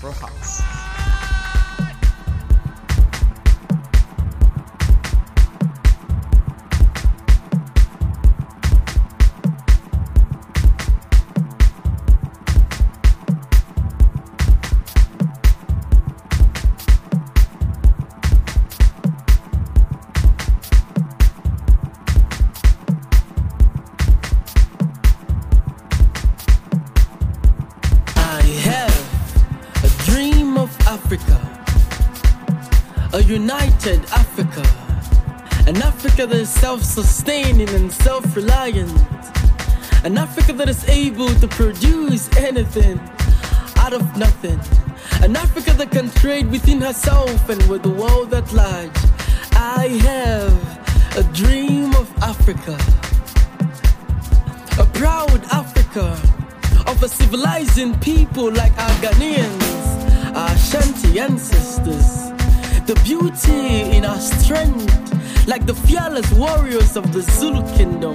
不是好。Is self sustaining and self reliant, an Africa that is able to produce anything out of nothing, an Africa that can trade within herself and with the world at large. I have a dream of Africa a proud Africa of a civilizing people like our Ghanaians, our Shanti ancestors. The beauty in our strength, like the fearless warriors of the Zulu kingdom.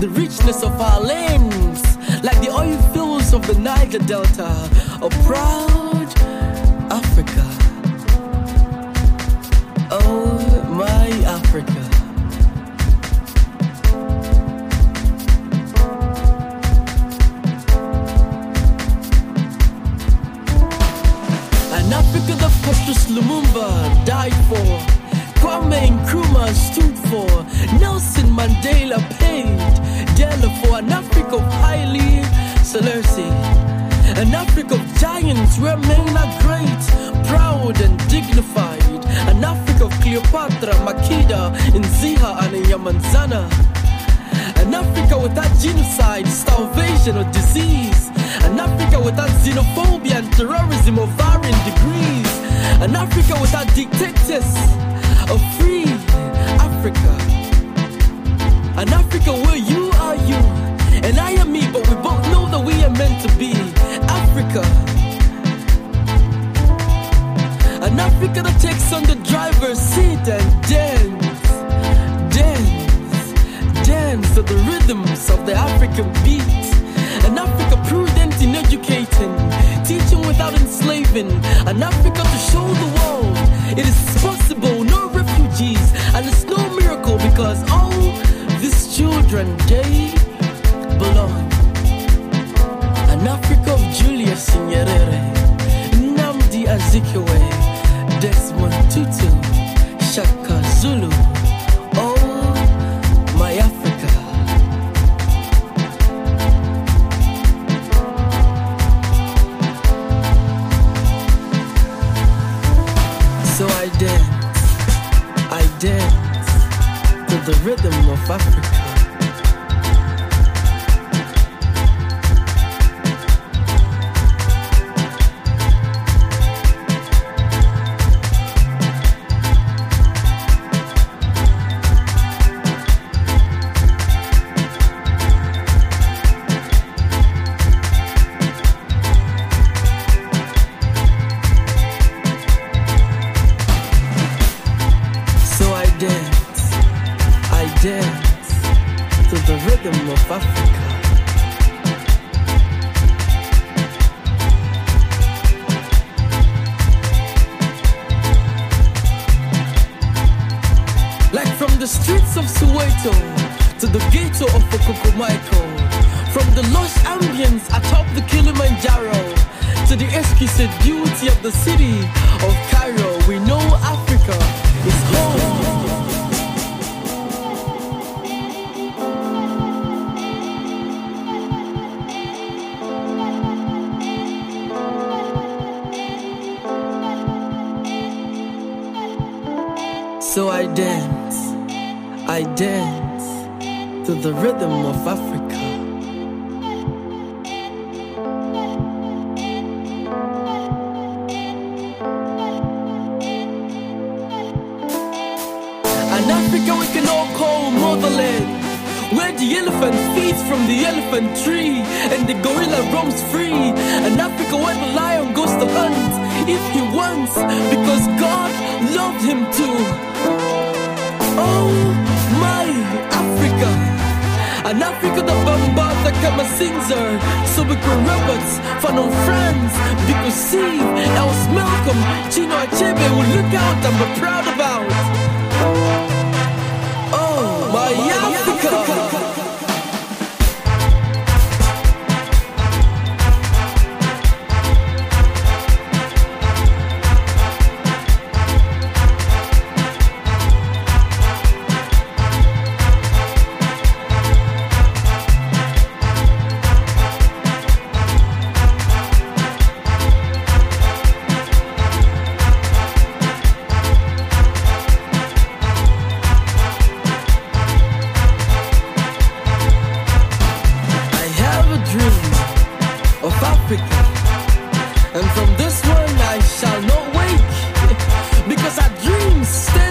The richness of our lands, like the oil fields of the Niger Delta. A proud Africa. Oh, my Africa. An Africa that Patrice Lumumba died for, Kwame Nkrumah stood for, Nelson Mandela paid dearly for an Africa of Haile Selassie. An Africa of giants where men are great, proud and dignified. An Africa of Cleopatra, Makeda, Nzinga and Yamanzana. An Africa without genocide, starvation, or disease. An Africa without xenophobia and terrorism of varying degrees. An Africa without dictators. A free Africa. An Africa where you are you and I am me, but we both know that we are meant to be Africa. An Africa that takes on the driver's seat and dance, dance, dance to the rhythms of the African beat. An Africa prudent in educating, teaching without enslaving. An Africa to show the world it is possible, no refugees, and it's no miracle because all these children they belong. An Africa of Julius Nyerere, Nnamdi Azikiwe, Desmond Tutu, Shaka Zulu. To the rhythm of Africa. Of Soweto to the ghetto of Okokomaiko, from the lush ambience atop the Kilimanjaro to the exquisite beauty of the city of Cairo, we know Africa is home. So I dance, I dance to the rhythm of Africa. An Africa we can all call motherland. Where the elephant feeds from the elephant tree and the gorilla roams free. An Africa where the lion goes to hunt if he wants because God loved him to. Oh my Africa. An Africa dat bombarde so Caesar. Sobukwe Roberts van ons friends. Because Steve, Els Malcolm, Chinua Achebe will look out and be proud about. Oh, my, my Africa. Africa. because our dreams.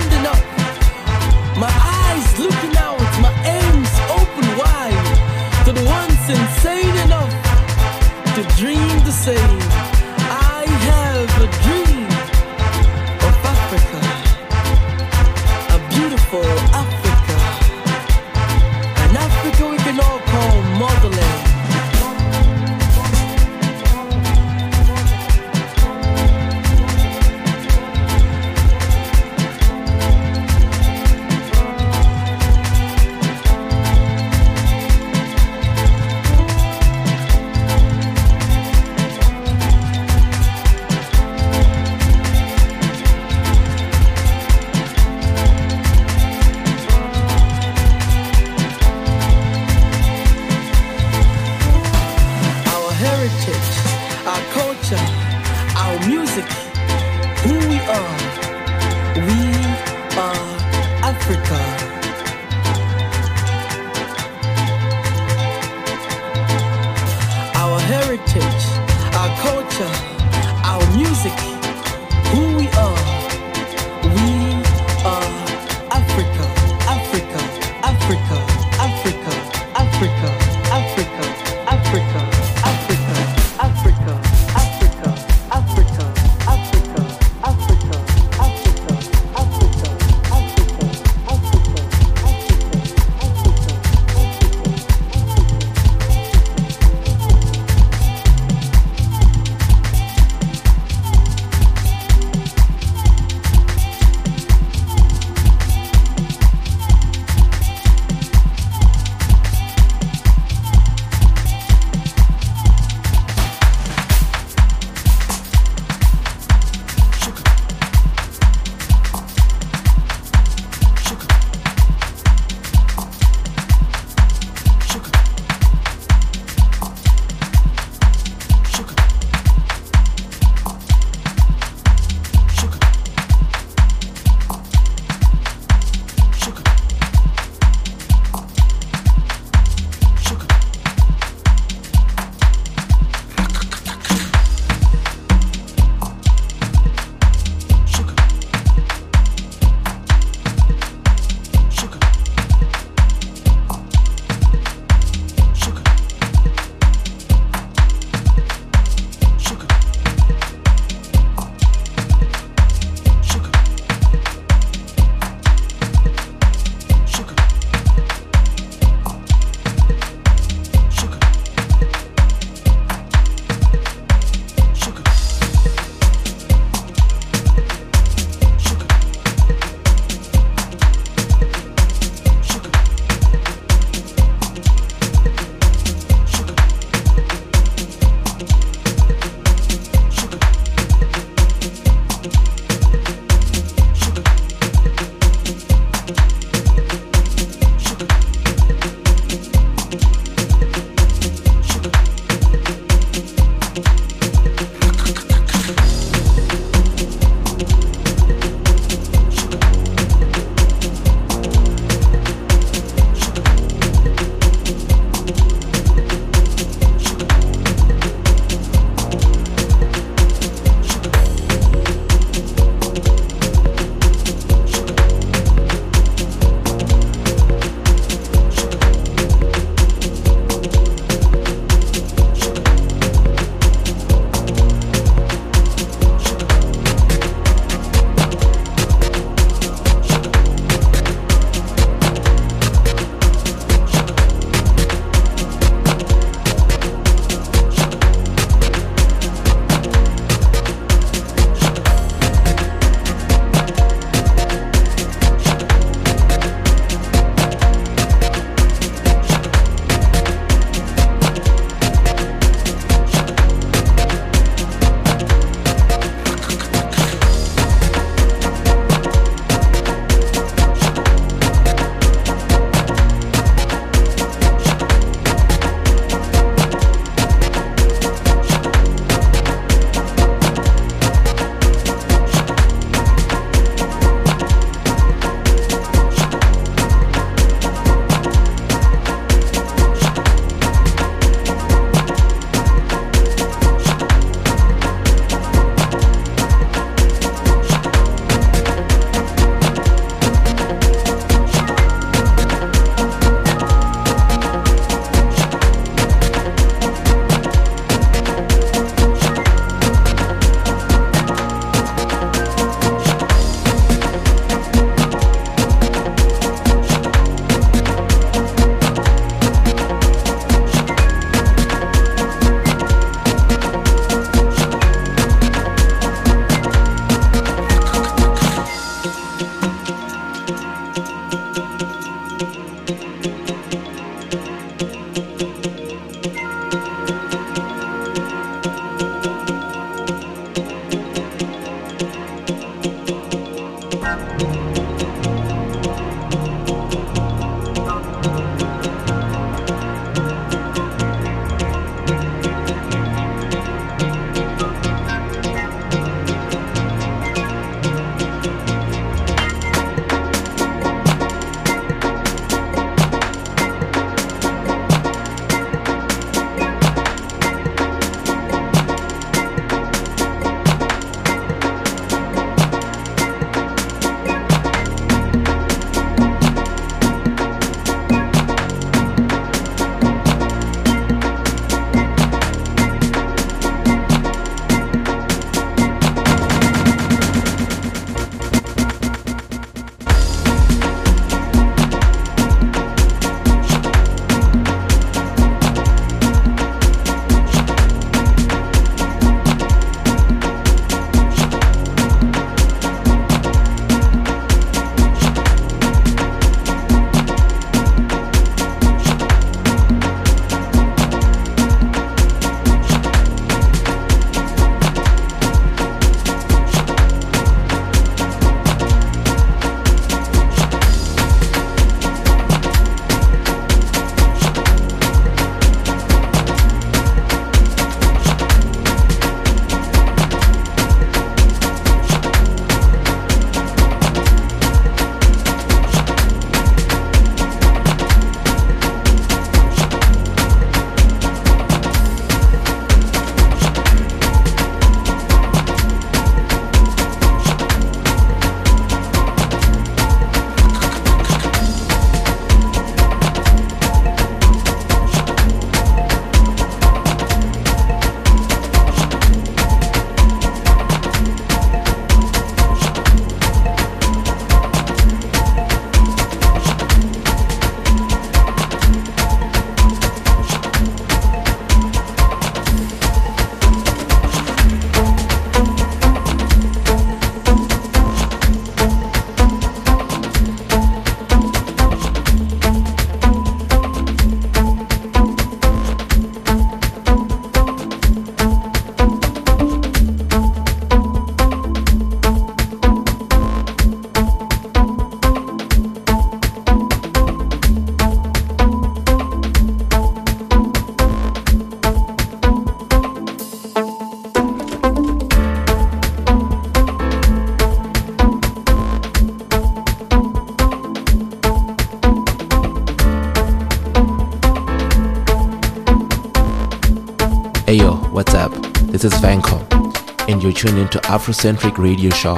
Tuned into Afrocentric Radio Show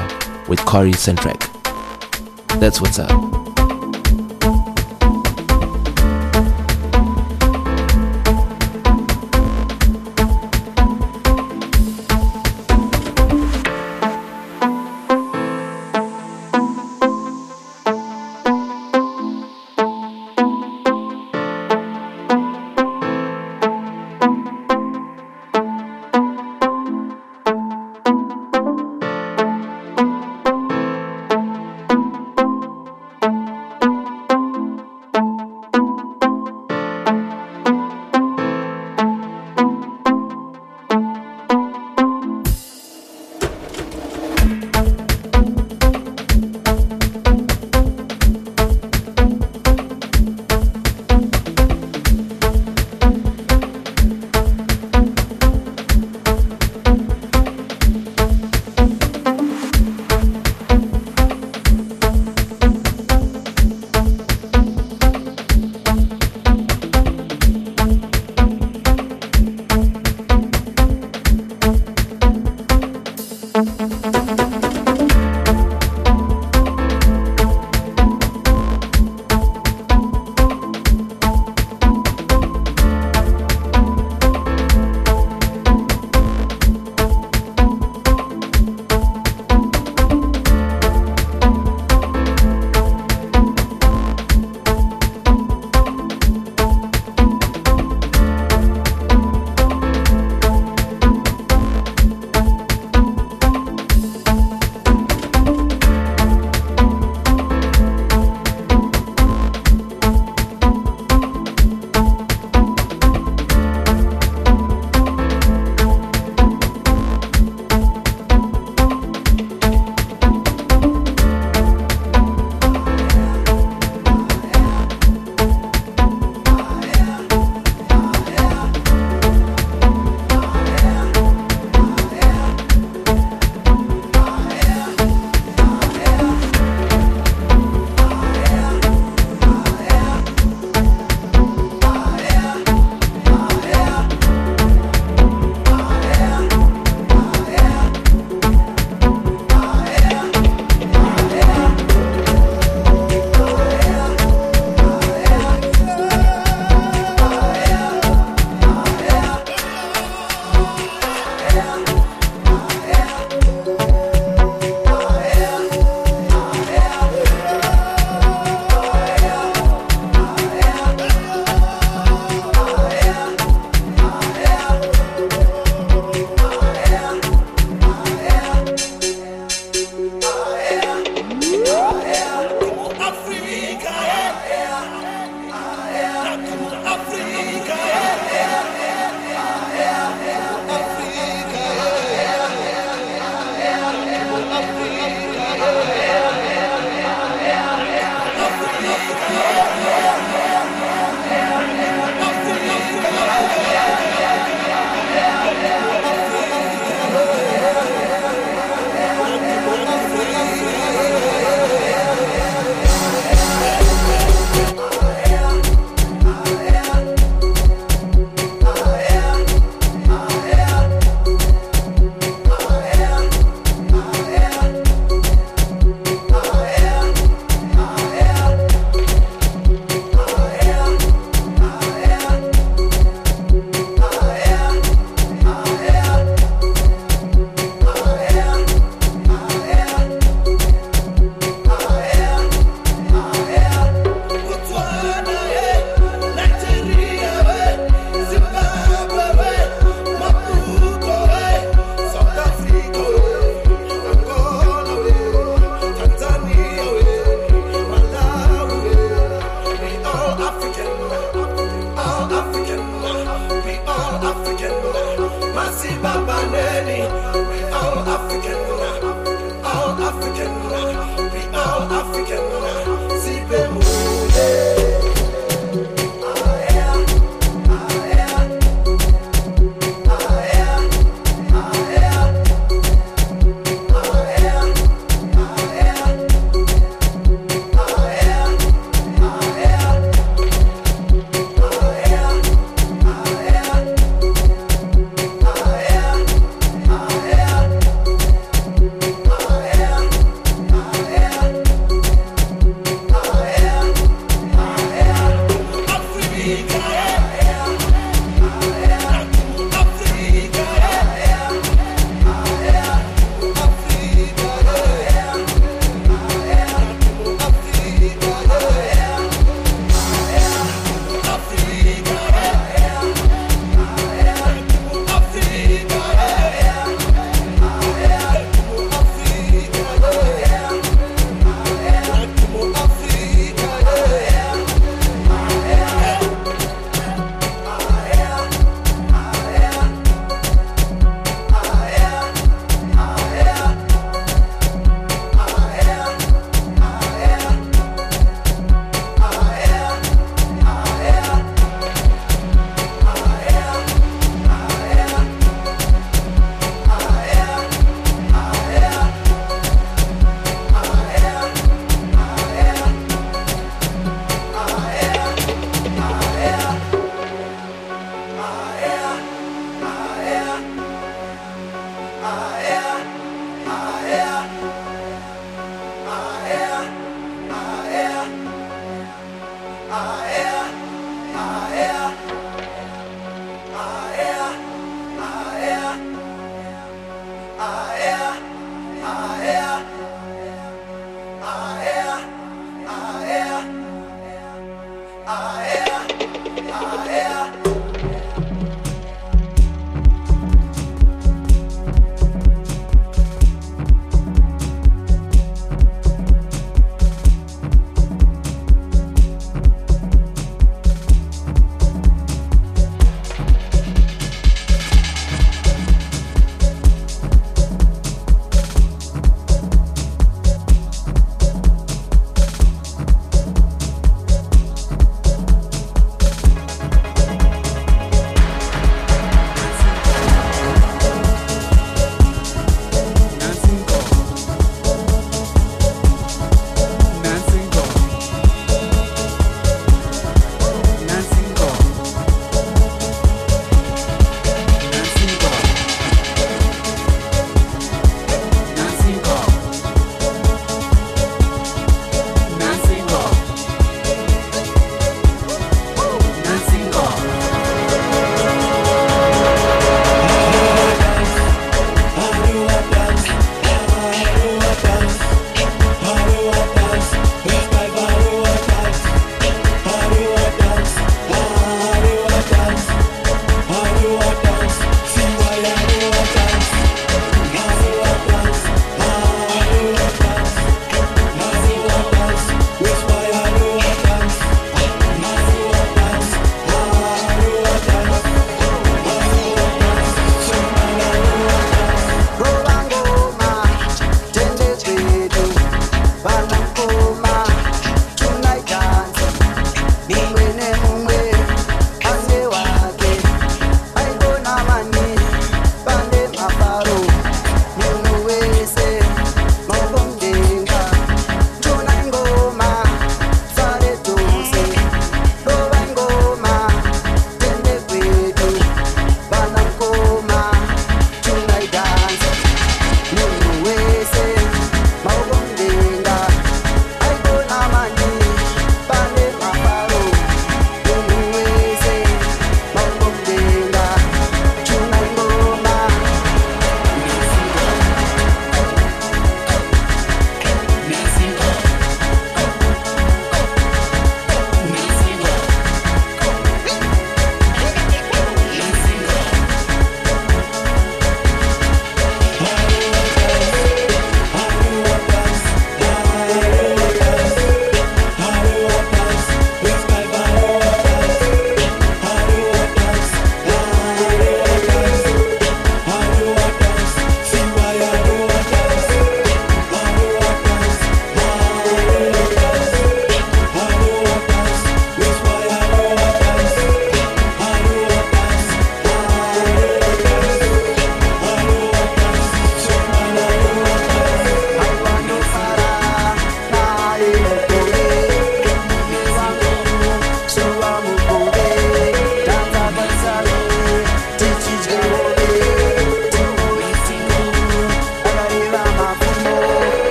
with Cory Centric. That's what's up.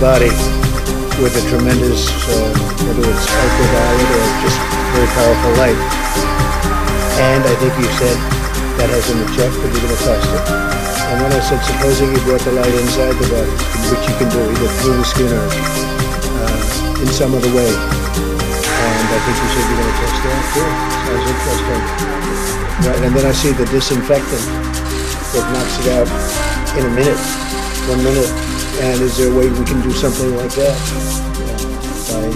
Body with a tremendous, uh, whether it's ultraviolet or just very powerful light. And I think you said that has an effect, but you're going to test it. And then I said, supposing you brought the light inside the body, which you can do either through the skin or uh, in some other way. And I think you said you're going to test that too. Sounds interesting. Right, and then I see the disinfectant that knocks it out in a minute, one minute. And is there a way we can do something like that? by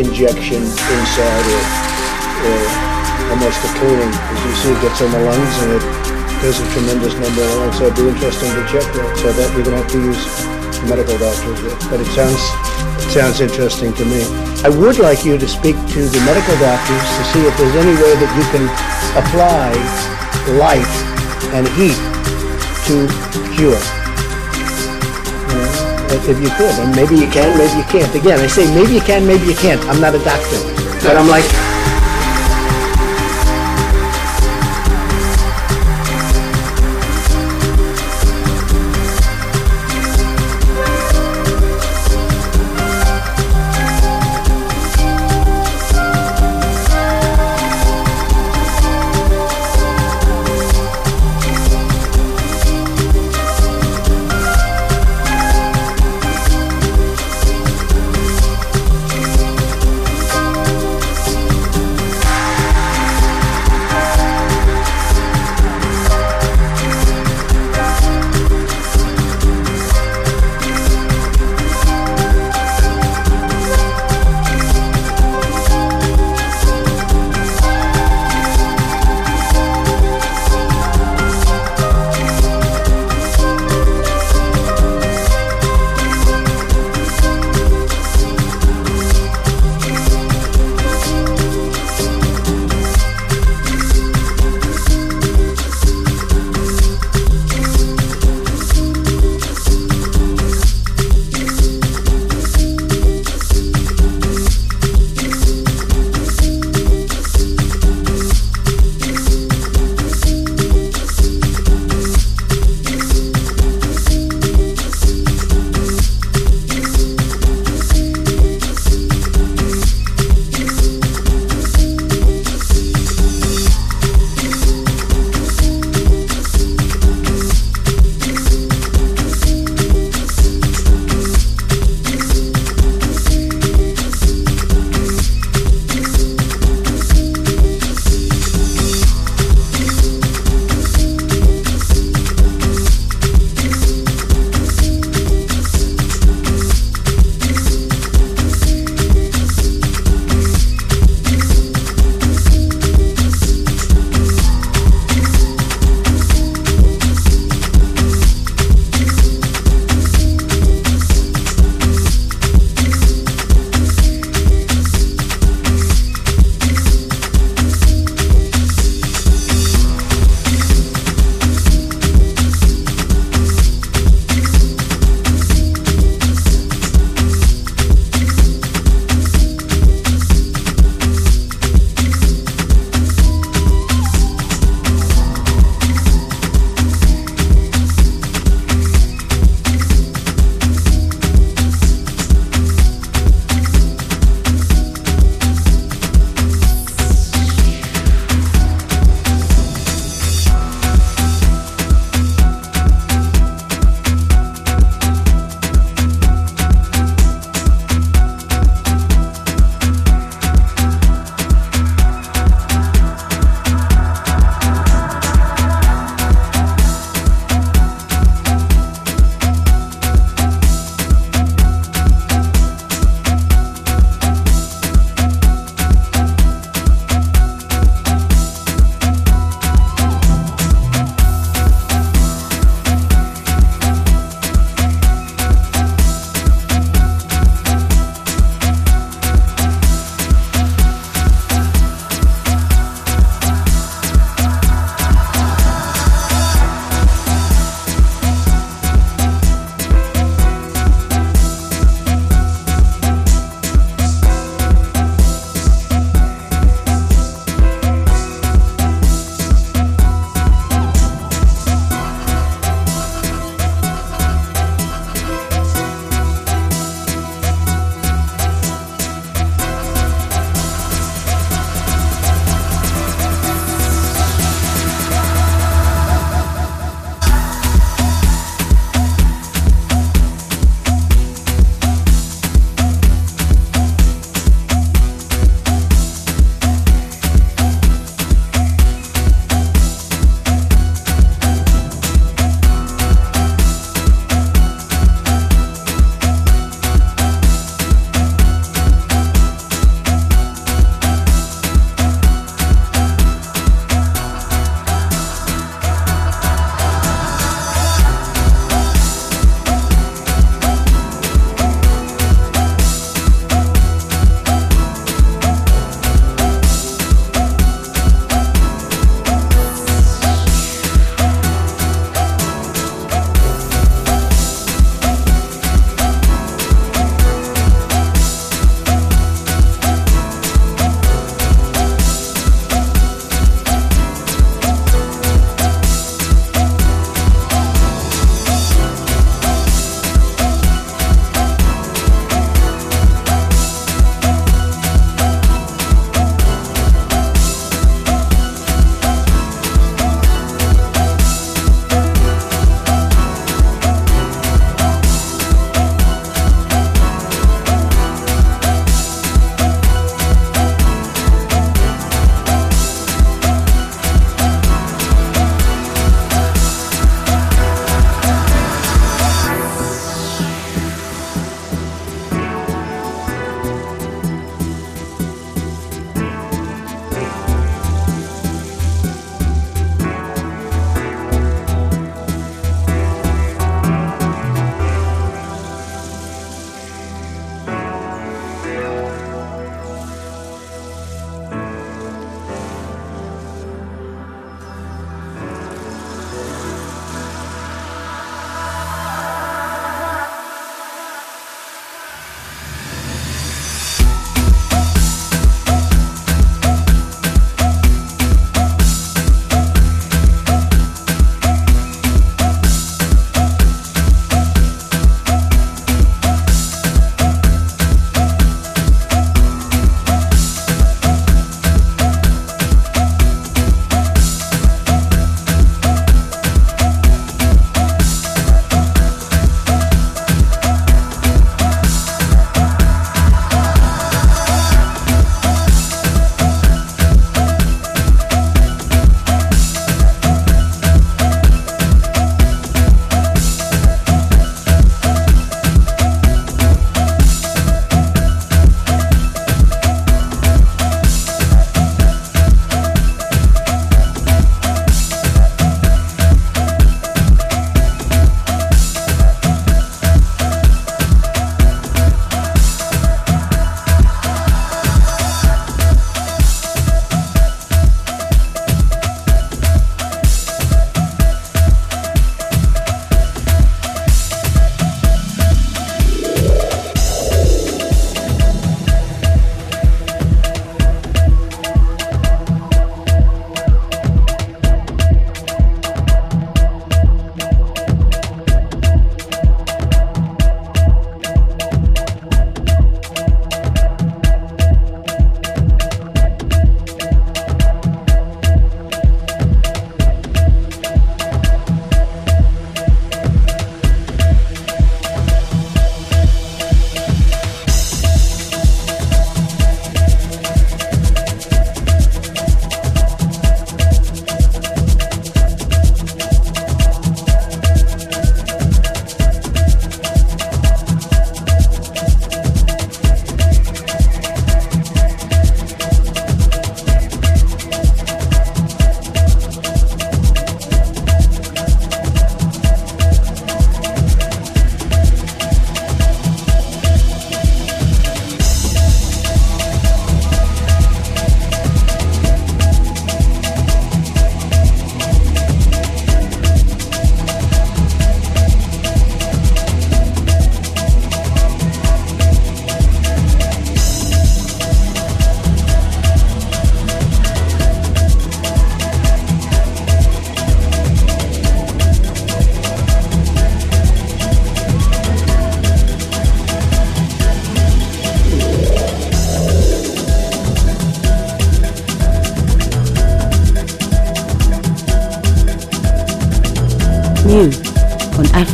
injection inside or, or almost a cleaning. As you see, it gets on the lungs and it does a tremendous number of lungs. So it'd be interesting to check that. So that we're going to have to use medical doctors. But it sounds, it sounds interesting to me. I would like you to speak to the medical doctors to see if there's any way that you can apply light and heat to cure if you could. And maybe you can, maybe you can't. Again, I say maybe you can, maybe you can't. I'm not a doctor. But I'm like,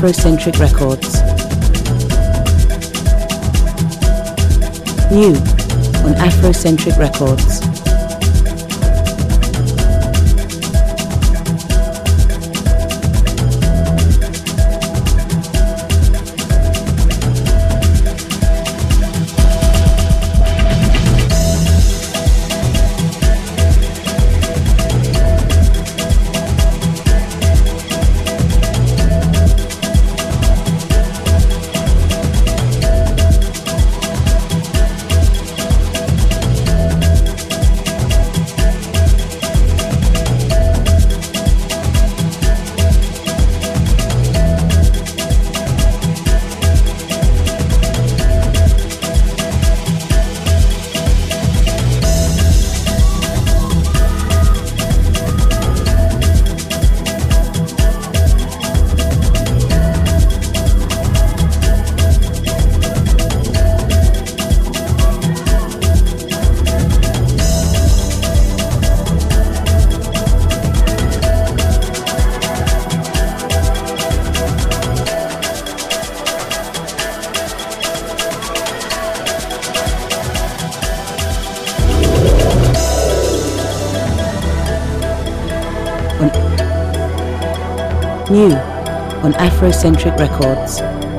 Afrocentric Records. New on Afrocentric Records. Afrocentric Records.